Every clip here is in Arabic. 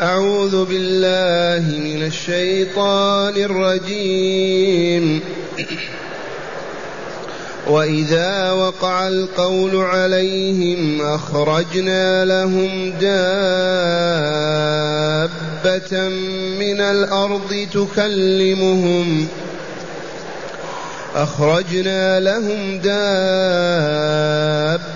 أعوذ بالله من الشيطان الرجيم. وإذا وقع القول عليهم أخرجنا لهم دابة من الأرض تكلمهم. أخرجنا لهم دابة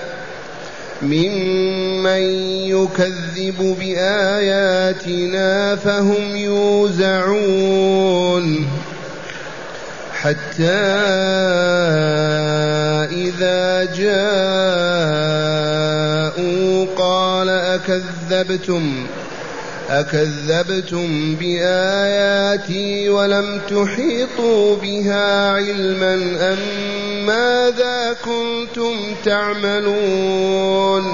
ممن يكذب بآياتنا فهم يوزعون حتى إذا جاءوا قال أكذبتم أكذبتم بآياتي ولم تحيطوا بها علما أم ماذا كنتم تعملون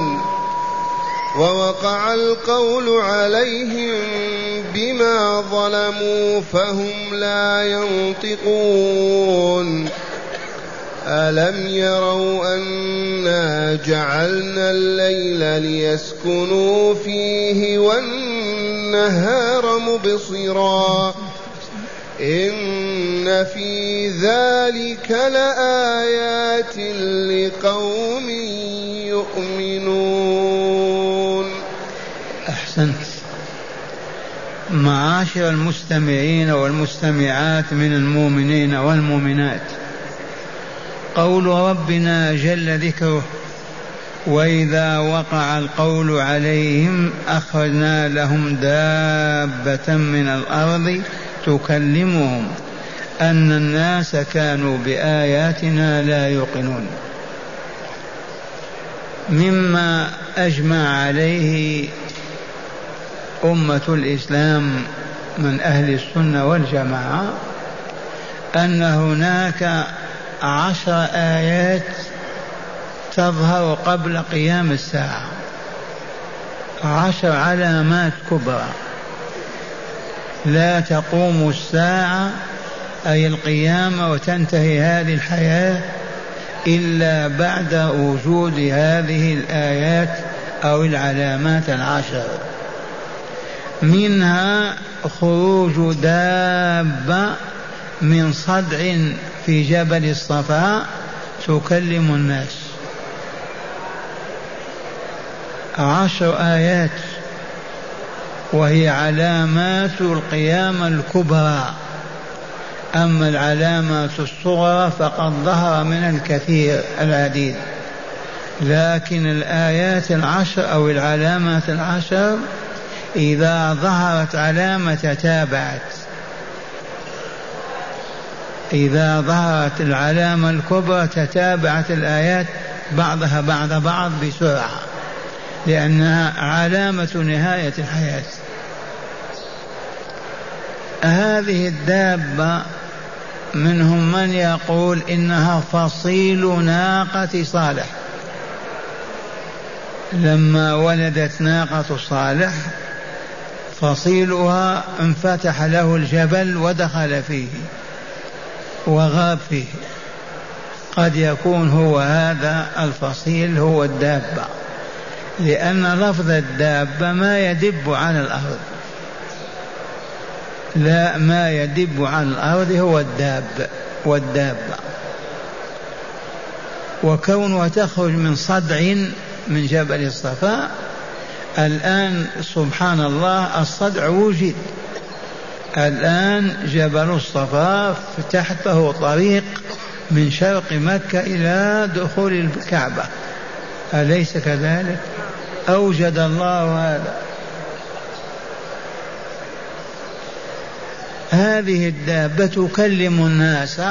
ووقع القول عليهم بما ظلموا فهم لا ينطقون ألم يروا أنا جعلنا الليل ليسكنوا فيه والنهار مبصرا إن في ذلك لآيات لقوم يؤمنون أحسنت. معاشر المستمعين والمستمعات من المؤمنين والمؤمنات. قول ربنا جل ذكره واذا وقع القول عليهم اخرجنا لهم دابه من الأرض تكلمهم أن الناس كانوا بآياتنا لا يوقنون. مما أجمع عليه أمة الإسلام من أهل السنة والجماعة أن هناك عشر آيات تظهر قبل قيام الساعة عشر علامات كبرى. لا تقوم الساعة أي القيامة وتنتهي هذه الحياة إلا بعد وجود هذه الآيات أو العلامات العشر. منها خروج دابة من صدع في جبل الصفا تكلم الناس. عشر آيات. وهي علامات القيامة الكبرى. أما العلامات الصغرى فقد ظهر من الكثير العديد لكن الآيات العشر أو العلامات العشر إذا ظهرت علامة تتابعت إذا ظهرت العلامة الكبرى تتابعت الآيات بعضها بعد بعض بسرعة. لأنها علامة نهاية الحياة. هذه الدابة منهم من يقول إنها فصيل ناقة صالح. لما ولدت ناقة صالح فصيلها انفتح له الجبل ودخل فيه وغاب فيه. قد يكون هو هذا الفصيل هو الدابة. لأن لفظ الدابة ما يدب على الأرض. لا ما يدب على الأرض هو الداب والدابة. وكونها تخرج من صدع من جبل الصفا الآن سبحان الله الصدع وجد. الآن جبل الصفا تحته طريق من شرق مكة إلى دخول الكعبة. أليس كذلك؟ أوجد الله هذا. هذه الدابة تكلم الناس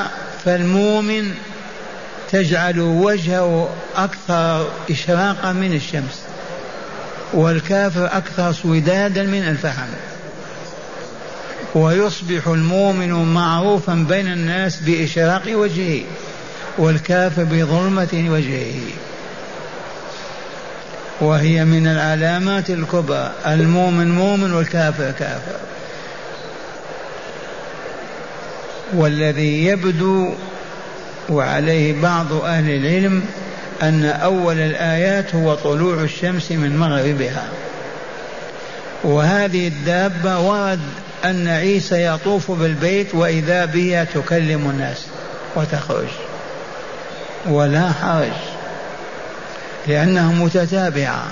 فالمؤمن تجعل وجهه أكثر إشراقا من الشمس والكافر أكثر سودادا من الفحم ويصبح المؤمن معروفا بين الناس بإشراق وجهه والكافر بظلمة وجهه. وهي من العلامات الكبرى المؤمن مؤمن والكافر كافر. والذي يبدو وعليه بعض أهل العلم أن أول الآيات هو طلوع الشمس من مغربها. وهذه الدابة ورد أن عيسى يطوف بالبيت وإذا بها تكلم الناس وتخرج. ولا حرج. لأنها متتابعة.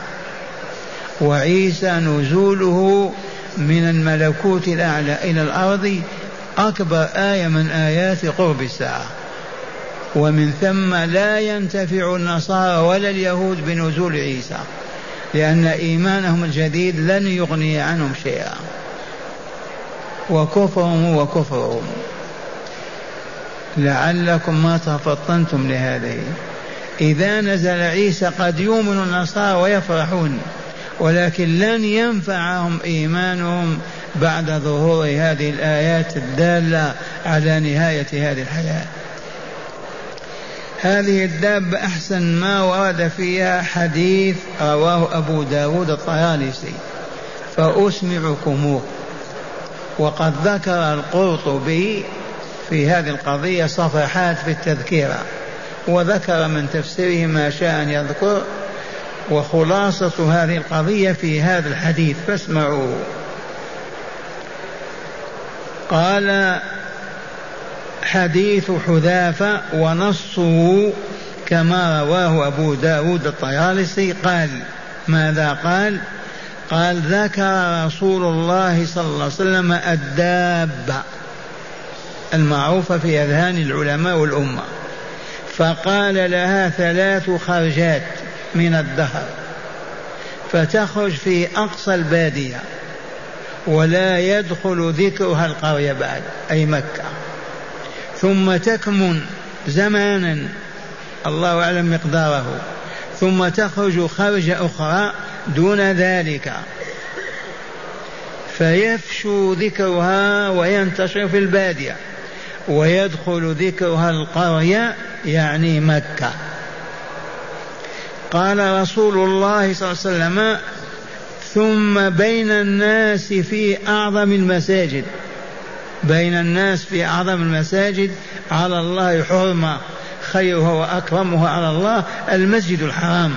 وعيسى نزوله من الملكوت الأعلى إلى الأرض أكبر آية من آيات قرب الساعة. ومن ثم لا ينتفع النصارى ولا اليهود بنزول عيسى لأن إيمانهم الجديد لن يغني عنهم شيئا. وكفرهم هو كفرهم لعلكم ما تفطنتم لهذه. إذا نزل عيسى قد يؤمن النصارى ويفرحون ولكن لن ينفعهم إيمانهم بعد ظهور هذه الآيات الدالة على نهاية هذه الحياة. هذه الدابة أحسن ما ورد فيها حديث رواه أبو داود الطيالسي فأسمعكموه وقد ذكر القرطبي في هذه القضية صفحات في التذكرة وذكر من تفسيره ما شاء أن يذكر وخلاصة هذه القضية في هذا الحديث فاسمعوا. قال حديث حذافة ونصه كما رواه أبو داود الطيالسي. قال ماذا قال؟ قال ذكر رسول الله صلى الله عليه وسلم الدابة المعروفة في أذهان العلماء والأمة. فقال لها ثلاث خرجات من الدهر فتخرج في أقصى البادية ولا يدخل ذكرها القرية بعد أي مكة. ثم تكمن زمانا الله أعلم مقداره ثم تخرج خرجة أخرى دون ذلك. فيفشو ذكرها وينتشر في البادية ويدخل ذكرها القرية يعني مكة. قال رسول الله صلى الله عليه وسلم ثم بين الناس في أعظم المساجد. بين الناس في أعظم المساجد على الله حرمة خيرها وأكرمها على الله المسجد الحرام.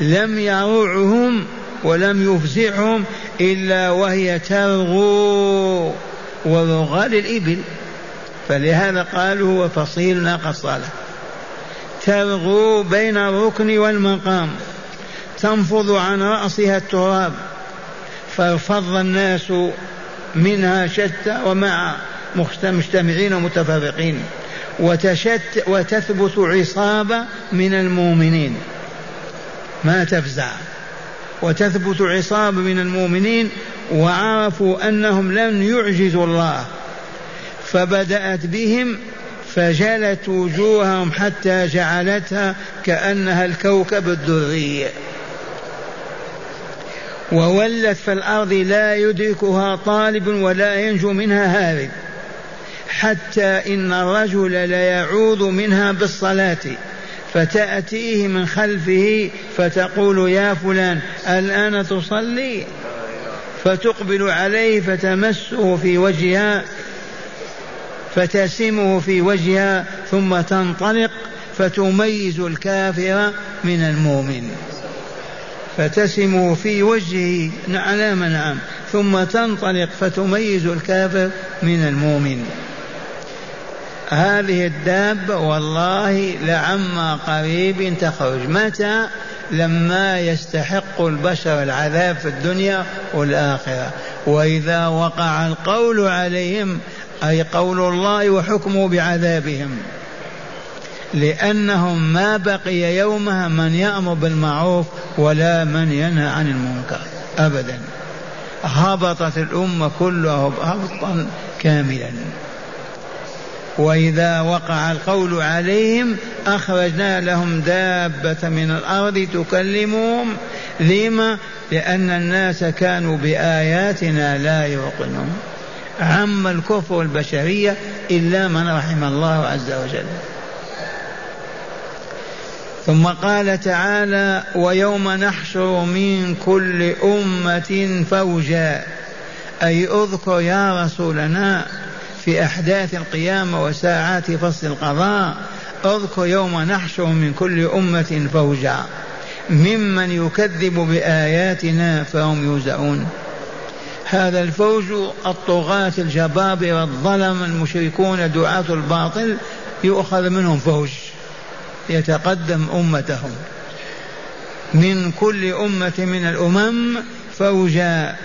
لم يروعهم ولم يفزعهم إلا وهي ترغو ورغال الإبل فلهذا قالوا هو فصيل ناقة صالح ترغو بين الركن والمقام تنفض عن رأسها التراب فارفض الناس منها شتى ومع مجتمعين ومتفرقين وتشت وتثبت عصابة من المؤمنين. ما تفزع. وتثبت عصابة من المؤمنين وعرفوا أنهم لن يعجزوا الله فبدأت بهم فجلت وجوههم حتى جعلتها كأنها الكوكب الدري. وولت في الأرض لا يدركها طالب ولا ينجو منها هارب حتى إن الرجل ليعوذ منها بالصلاة فتأتيه من خلفه فتقول يا فلان الآن تصلي؟ فتقبل عليه فتمسه في وجهها فتسمه في وجهها ثم تنطلق فتميز الكافر من المؤمن. فتسمه في وجهه نعم نعم ثم تنطلق فتميز الكافر من المؤمن. هذه الدابة والله لعما قريب تخرج. متى؟ لما يستحق البشر العذاب في الدنيا والآخرة. وإذا وقع القول عليهم أي قول الله وحكمه بعذابهم. لأنهم ما بقي يومها من يأمر بالمعروف ولا من ينهى عن المنكر. أبدا. هبطت الأمة كلها هبطا كاملا. وإذا وقع القول عليهم أخرجنا لهم دابة من الأرض تكلمهم. لما؟ لأن الناس كانوا بآياتنا لا يوقنون. عم الكفر والبشرية إلا من رحم الله عز وجل. ثم قال تعالى ويوم نحشر من كل أمة فوجا. أي اذكر يا رسولنا في أحداث القيامة وساعات فصل القضاء اذكر يوم نحشر من كل أمة فوجا. ممن يكذب بآياتنا فهم يوزعون. هذا الفوج الطغاة الجبابرة الظلم المشركون دعاة الباطل يؤخذ منهم فوج يتقدم أمتهم. من كل أمة من الأمم فوجا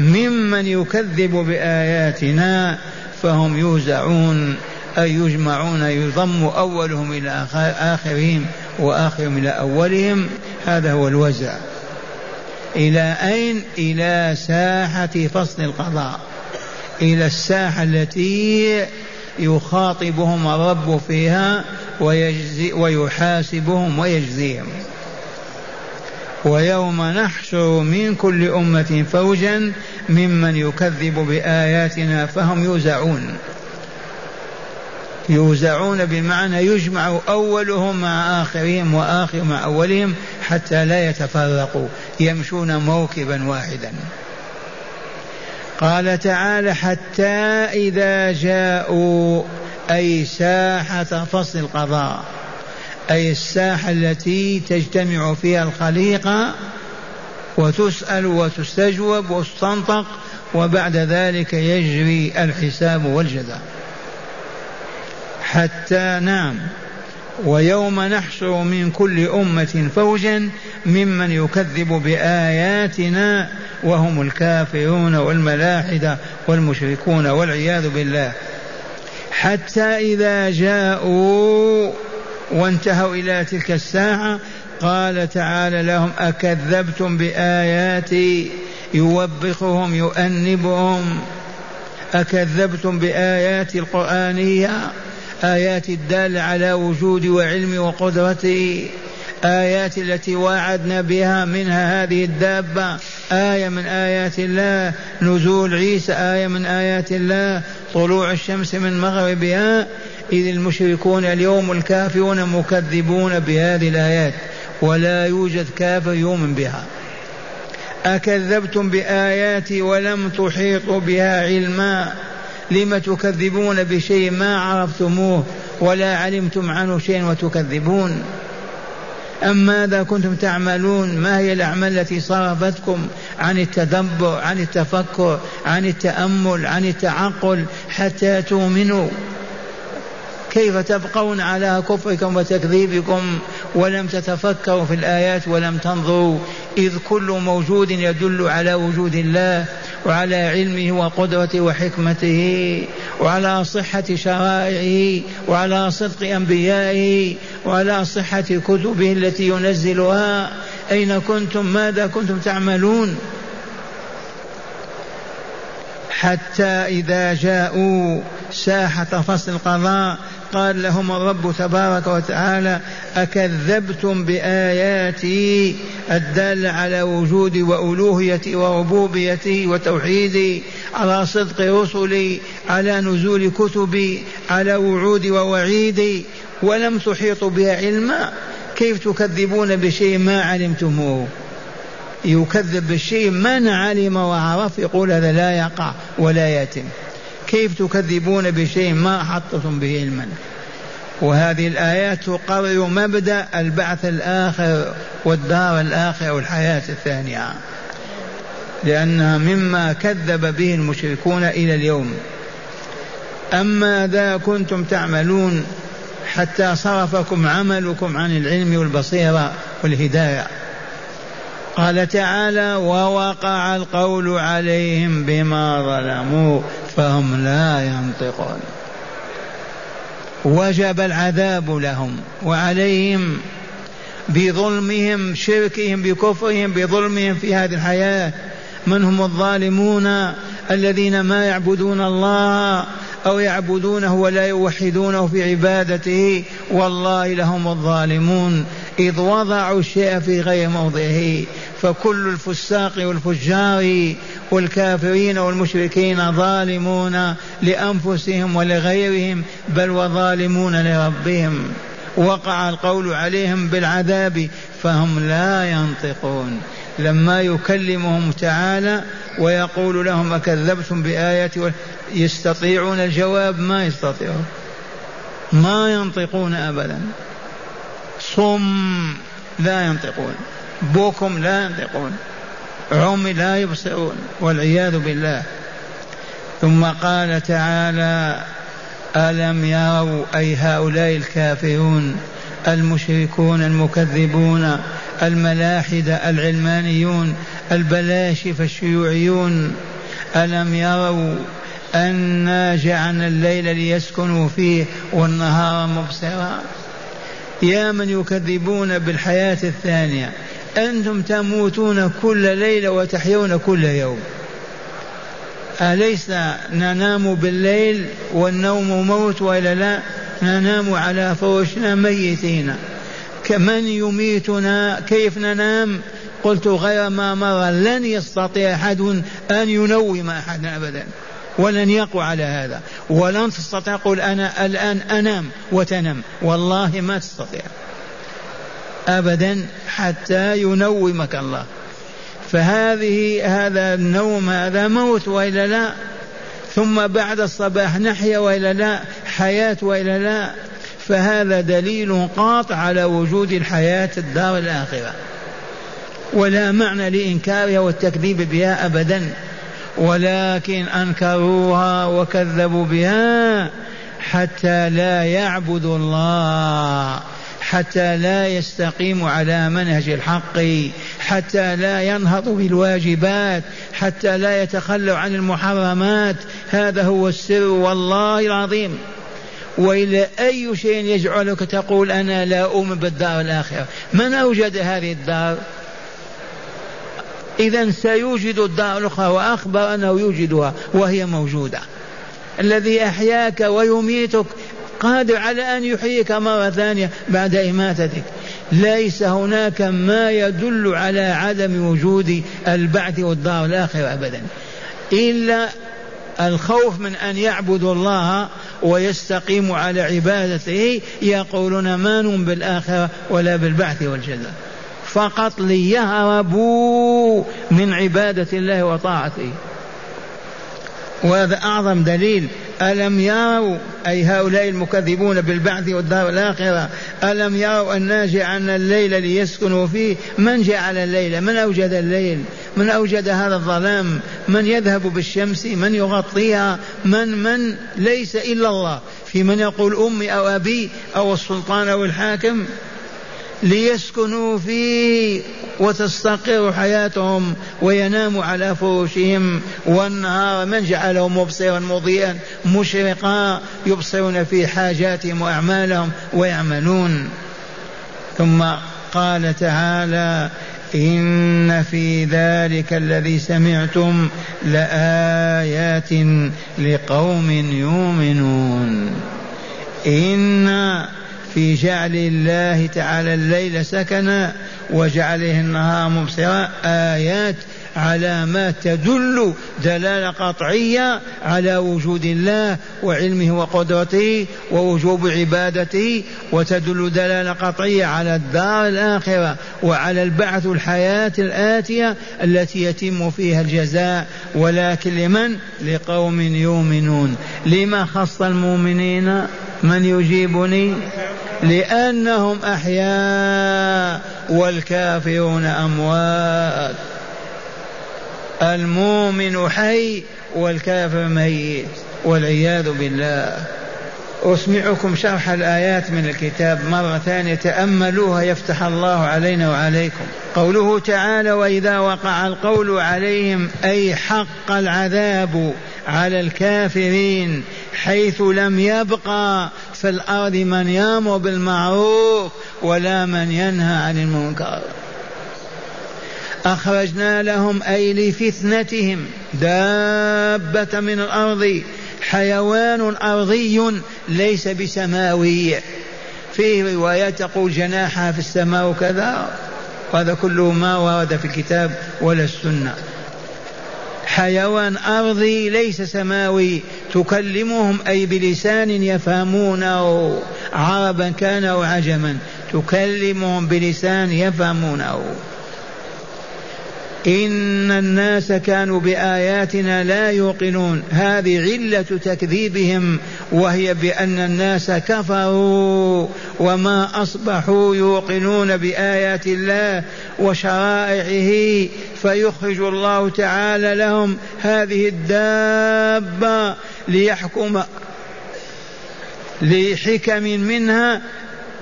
ممن يكذب بآياتنا فهم يوزعون أي يجمعون يضم أولهم إلى آخرهم وآخرهم إلى أولهم. هذا هو الوزع. إلى أين؟ إلى ساحة فصل القضاء. إلى الساحة التي يخاطبهم الرب فيها ويجزي ويحاسبهم ويجزيهم. ويوم نحشر من كل أمة فوجا ممن يكذب بآياتنا فهم يوزعون. يوزعون بمعنى يجمع أولهم مع آخرهم وآخر مع أولهم حتى لا يتفرقوا يمشون موكبا واحدا. قال تعالى حتى إذا جاءوا أي ساحة فصل القضاء أي الساحة التي تجتمع فيها الخليقة وتسأل وتستجوب وتستنطق وبعد ذلك يجري الحساب والجزاء. حتى نعم ويوم نحشر من كل أمة فوجا ممن يكذب بآياتنا وهم الكافرون والملاحدة والمشركون والعياذ بالله. حتى إذا جاءوا وانتهوا إلى تلك الساعة قال تعالى لهم أكذبتم بآياتي؟ يوبخهم يؤنبهم. أكذبتم بآياتي القرآنية؟ آيات الدالة على وجود وعلم وقدرته آيات التي وعدنا بها منها هذه الدابة. آية من آيات الله نزول عيسى. آية من آيات الله طلوع الشمس من مغربها. إذ المشركون اليوم الكافرون مكذبون بهذه الآيات ولا يوجد كافر يؤمن بها. أكذبتم بآياتي ولم تحيطوا بها علما. لم تكذبون بشيء ما عرفتموه ولا علمتم عنه شيئا وتكذبون. أم ماذا كنتم تعملون؟ ما هي الأعمال التي صرفتكم عن التدبر عن التفكر عن التأمل عن التعقل حتى تؤمنوا؟ كيف تبقون على كفركم وتكذيبكم ولم تتفكروا في الآيات ولم تنظروا؟ إذ كل موجود يدل على وجود الله وعلى علمه وقدرته وحكمته وعلى صحة شرائعه وعلى صدق أنبيائه وعلى صحة كتبه التي ينزلها. أين كنتم؟ ماذا كنتم تعملون؟ حتى إذا جاءوا ساحة فصل القضاء قال لهم الرب تبارك وتعالى أكذبتم بآياتي الدالة على وجودي وألوهيتي وربوبيتي وتوحيدي على صدق رسلي على نزول كتبي على وعودي ووعيدي ولم تحيطوا بها علما؟ كيف تكذبون بشيء ما علمتموه؟ يكذب بالشيء من علم وعرف يقول هذا لا يقع ولا يتم. كيف تكذبون بشيء ما حطتم به علما؟ وهذه الآيات تقرر مبدأ البعث الآخر والدار الآخرة والحياة الثانية. لأنها مما كذب به المشركون إلى اليوم. أما ذا كنتم تعملون حتى صرفكم عملكم عن العلم والبصيرة والهداية قال تعالى ووقع القول عليهم بما ظلموا فهم لا ينطقون. وجب العذاب لهم وعليهم بظلمهم شركهم بكفرهم بظلمهم في هذه الحياة. من هم الظالمون الذين ما يعبدون الله أو يعبدونه ولا يوحدونه في عبادته؟ والله لهم الظالمون. إذ وضعوا الشيء في غير موضعه فكل الفساق والفجار والكافرين والمشركين ظالمون لأنفسهم ولغيرهم بل وظالمون لربهم. وقع القول عليهم بالعذاب فهم لا ينطقون. لما يكلمهم تعالى ويقول لهم أكذبتم بآياتي يستطيعون الجواب ما يستطيعون. ما ينطقون أبدا. صم لا ينطقون بوكم لا ينطقون عمي لا يبصرون والعياذ بالله. ثم قال تعالى ألم يروا أي هؤلاء الكافرون المشركون المكذبون الملاحدة العلمانيون البلاشفة الشيوعيون؟ ألم يروا أنا جعلنا الليل ليسكنوا فيه والنهار مبصرا؟ يا من يكذبون بالحياة الثانية. أنتم تموتون كل ليلة وتحيون كل يوم. أليس ننام بالليل والنوم موت وإلا لا؟ ننام على فرشنا ميتين. كمن يميتنا؟ كيف ننام؟ قلت غير ما مر لن يستطيع أحد أن ينوم أحدا أبدا. ولن يقوى على هذا. ولن تستطيع. قل أنا الآن أنام وتنم والله ما تستطيع. أبدا حتى ينومك الله. فهذه هذا النوم هذا موت وإلا لا. ثم بعد الصباح نحيا وإلا لا. حياة وإلا لا. فهذا دليل قاطع على وجود الحياة الدار الآخرة. ولا معنى لإنكارها والتكذيب بها ابدا. ولكن أنكروها وكذبوا بها حتى لا يعبدوا الله حتى لا يستقيم على منهج الحق حتى لا ينهض بالواجبات حتى لا يتخلوا عن المحرمات. هذا هو السر والله العظيم. وإلى أي شيء يجعلك تقول أنا لا أؤمن بالدار الآخرة؟ من أوجد هذه الدار؟ إذا سيوجد الدار الأخرى وأخبر أنه يوجدها وهي موجودة. الذي أحياك ويميتك قادر على أن يحييك مرة ثانية بعد إماتتك ليس هناك ما يدل على عدم وجود البعث والدار الآخرة أبدا. إلا الخوف من أن يعبدوا الله ويستقيموا على عبادته يقولون ما نؤمن بالآخرة ولا بالبعث والجزاء. فقط ليهربوا من عبادة الله وطاعته. وهذا أعظم دليل. ألم يروا أي هؤلاء المكذبون بالبعث والدار الآخرة ألم يروا أنا جعلنا الليل ليسكنوا فيه؟ من جعل الليل؟ من أوجد الليل؟ من أوجد هذا الظلام؟ من يذهب بالشمس؟ من يغطيها؟ من من؟ ليس إلا الله. في من يقول أمي أو أبي أو السلطان أو الحاكم؟ ليسكنوا فيه وتستقر حياتهم ويناموا على فروشهم والنهار من جعله مبصرا مضيئا مشرقا يبصرون في حاجاتهم وأعمالهم ويعملون. ثم قال تعالى إن في ذلك الذي سمعتم لآيات لقوم يؤمنون. إن في جعل الله تعالى الليل سكنا وجعله النهار مبصرا. آيات علامات تدل دلالة قطعية على وجود الله وعلمه وقدرته ووجوب عبادته وتدل دلالة قطعية على الدار الآخرة وعلى البعث الحياة الآتية التي يتم فيها الجزاء. ولكن لمن؟ لقوم يؤمنون. لما خص المؤمنين؟ من يجيبني؟ لأنهم أحياء والكافرون أموات. المؤمن حي والكافر ميت والعياذ بالله. أسمعكم شرح الآيات من الكتاب مرة ثانية. تأملوها يفتح الله علينا وعليكم. قوله تعالى وإذا وقع القول عليهم أي حق العذاب على الكافرين حيث لم يبقى في الأرض من يامر بالمعروف ولا من ينهى عن المنكر. أخرجنا لهم أي لفتنتهم دابة من الأرض حيوان أرضي ليس بسماوي. في رواية تقول جناحها في السماء وكذا. وهذا كله ما ورد في الكتاب ولا السنة. حيوان أرضي ليس سماوي. تكلمهم أي بلسان يفهمونه. عربا كان أو عجما. تكلمهم بلسان يفهمونه. إن الناس كانوا بآياتنا لا يوقنون. هذه علة تكذيبهم وهي بأن الناس كفروا وما أصبحوا يوقنون بآيات الله وشرائعه فيخرج الله تعالى لهم هذه الدابة ليحكم لحكم منها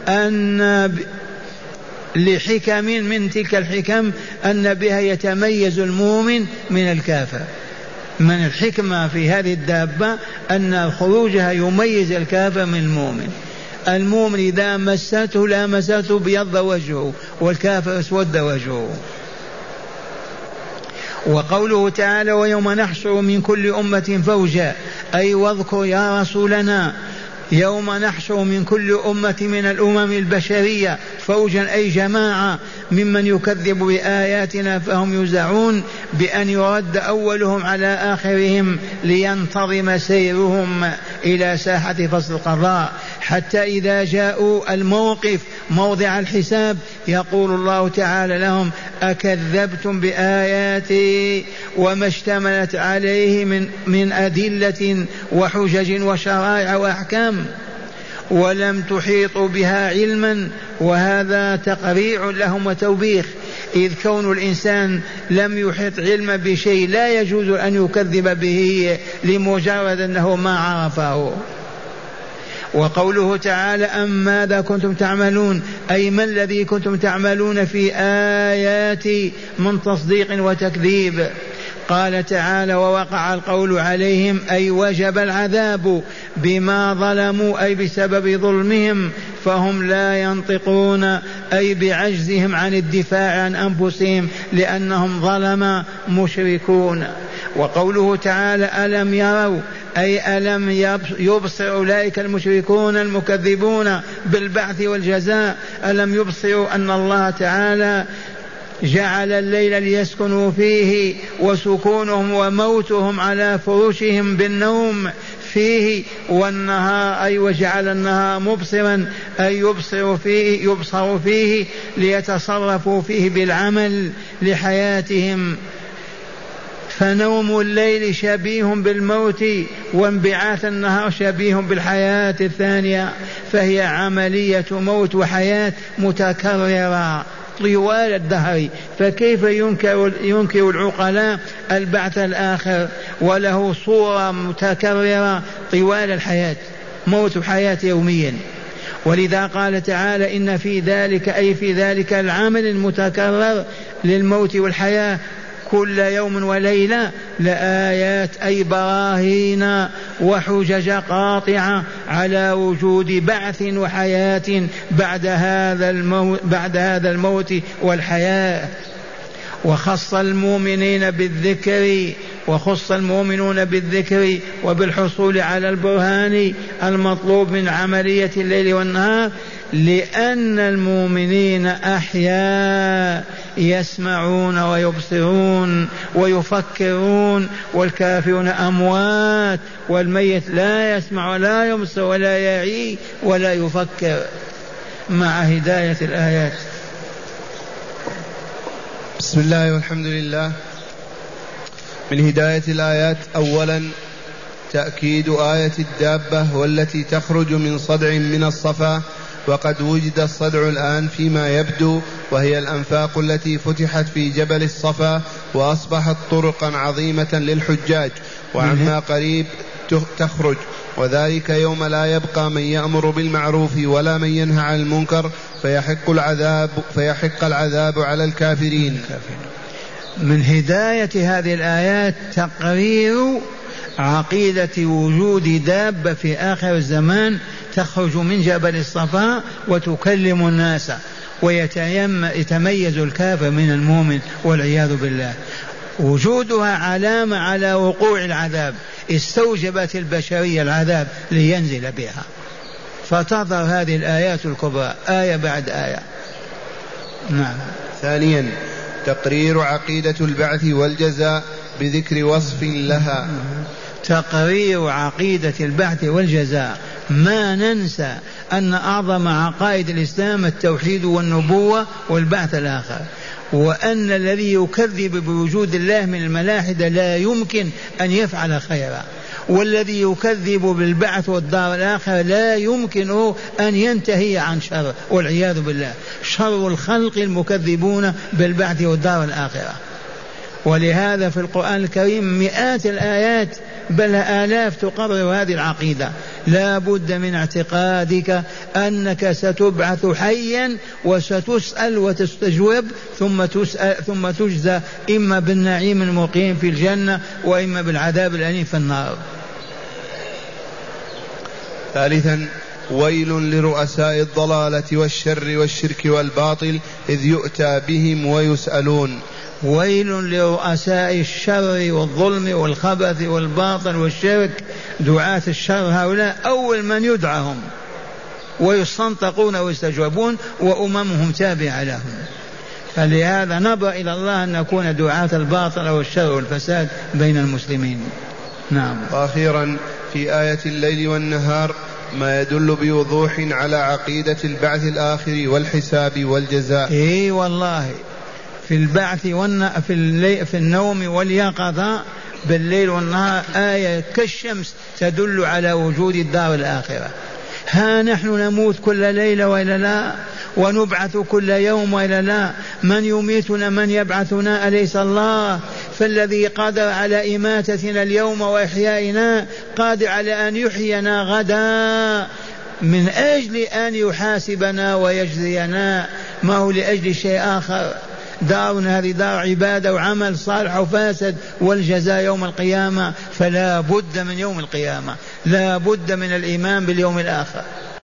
أن لحكم من تلك الحكم أن بها يتميز المؤمن من الكافر. من الحكمة في هذه الدابة أن خروجها يميز الكافر من المؤمن. المؤمن إذا مسته لا مسته بيض وجهه والكافر اسود وجهه. وقوله تعالى ويوم نحشر من كل أمة فوجا أي واذكر يا رسولنا يوم نحشر من كل أمة من الأمم البشرية فوجا أي جماعة ممن يكذب بآياتنا فهم يوزعون بأن يرد أولهم على آخرهم لينتظم سيرهم. إلى ساحة فصل القضاء حتى إذا جاءوا الموقف موضع الحساب يقول الله تعالى لهم أكذبتم بآياتي وما اشتملت عليه من من أدلة وحجج وشرائع وأحكام ولم تحيطوا بها علما وهذا تقريع لهم وتوبيخ. إذ كون الإنسان لم يحط علما بشيء لا يجوز أن يكذب به لمجرد أنه ما عرفه. وقوله تعالى أم ماذا كنتم تعملون? أي ما الذي كنتم تعملون في آياتي من تصديق وتكذيب؟ قال تعالى ووقع القول عليهم أي وجب العذاب بما ظلموا أي بسبب ظلمهم فهم لا ينطقون أي بعجزهم عن الدفاع عن أنفسهم لأنهم ظلم مشركون. وقوله تعالى ألم يروا أي ألم يبصر أولئك المشركون المكذبون بالبعث والجزاء ألم يبصروا أن الله تعالى جعل الليل ليسكنوا فيه وسكونهم وموتهم على فروشهم بالنوم فيه والنهار أي وجعل النهار مبصرا أي يبصر فيه يبصر فيه ليتصرفوا فيه بالعمل لحياتهم. فنوم الليل شبيه بالموت وانبعاث النهار شبيه بالحياة الثانية فهي عملية موت وحياة متكررة. طوال الدهر فكيف ينكر ينكر العقلاء البعث الآخر؟ وله صورة متكررة طوال الحياة موت حياة يوميا. ولذا قال تعالى إن في ذلك أي في ذلك العمل المتكرر للموت والحياة كل يوم وليلة لآيات أي براهين وحجج قاطعة على وجود بعث وحياة بعد هذا الموت بعد هذا الموت والحياة. وخص المؤمنين بالذكر وخص المؤمنون بالذكر وبالحصول على البرهان المطلوب من عملية الليل والنهار. لأن المؤمنين أحياء يسمعون ويبصرون ويفكرون والكافرون أموات والميت لا يسمع ولا يبصر ولا يعي ولا يفكر مع هداية الآيات. بسم الله والحمد لله. من هداية الآيات أولا تأكيد آية الدابة والتي تخرج من صدع من الصفا وقد وجد الصدع الآن فيما يبدو وهي الأنفاق التي فتحت في جبل الصفا وأصبحت طرقا عظيمة للحجاج وعما قريب تخرج. وذلك يوم لا يبقى من يأمر بالمعروف ولا من ينهى عن المنكر فيحق العذاب فيحق العذاب على الكافرين. من هداية هذه الآيات تقرير عقيدة وجود دابة في آخر الزمان تخرج من جبل الصفا وتكلم الناس ويتميز الكافر من المؤمن والعياذ بالله. وجودها علامة على وقوع العذاب استوجبت البشرية العذاب لينزل بها. فتظهر هذه الآيات الكبرى آية بعد آية. نعم. ثانيا تقرير عقيدة البعث والجزاء بذكر وصف لها. تقرير عقيدة البعث والجزاء. ما ننسى أن أعظم عقائد الإسلام التوحيد والنبوة والبعث الآخر. وأن الذي يكذب بوجود الله من الملاحدة لا يمكن أن يفعل خيرا. والذي يكذب بالبعث والدار الآخرة لا يمكن أن ينتهي عن شر والعياذ بالله. شر الخلق المكذبون بالبعث والدار الآخرة. ولهذا في القرآن الكريم مئات الآيات بل آلاف تقرر هذه العقيدة. لا بد من اعتقادك أنك ستبعث حيا وستسأل وتستجوب ثم تسأل ثم تجزى إما بالنعيم المقيم في الجنة وإما بالعذاب الأليم في النار. ثالثا ويل لرؤساء الضلالة والشر والشرك والباطل إذ يؤتى بهم ويسألون. ويل لرؤساء الشر والظلم والخبث والباطل والشرك. دعاة الشر هؤلاء أول من يدعى هم ويستنطقون ويستجوبون وأممهم تابعة لهم. فلهذا نبغى إلى الله أن نكون دعاة الباطل والشر والفساد بين المسلمين. نعم. وأخيرا في آية الليل والنهار ما يدل بوضوح على عقيدة البعث الآخر والحساب والجزاء. إي والله. في البعث والن... في, اللي... في النوم واليقظة بالليل والنهار آية كالشمس تدل على وجود الدار الآخرة. ها نحن نموت كل ليلة وإلا لا؟ ونبعث كل يوم وإلا لا؟ من يميتنا من يبعثنا؟ أليس الله؟ فالذي قادر على إماتتنا اليوم وإحيائنا قادر على أن يحيينا غدا. من أجل أن يحاسبنا ويجزينا؟ ما هو لأجل شيء آخر؟ دارنا هذه دار عبادة وعمل صالح وفاسد. والجزاء يوم القيامة فلا بد من يوم القيامة. لا بد من الإيمان باليوم الآخر.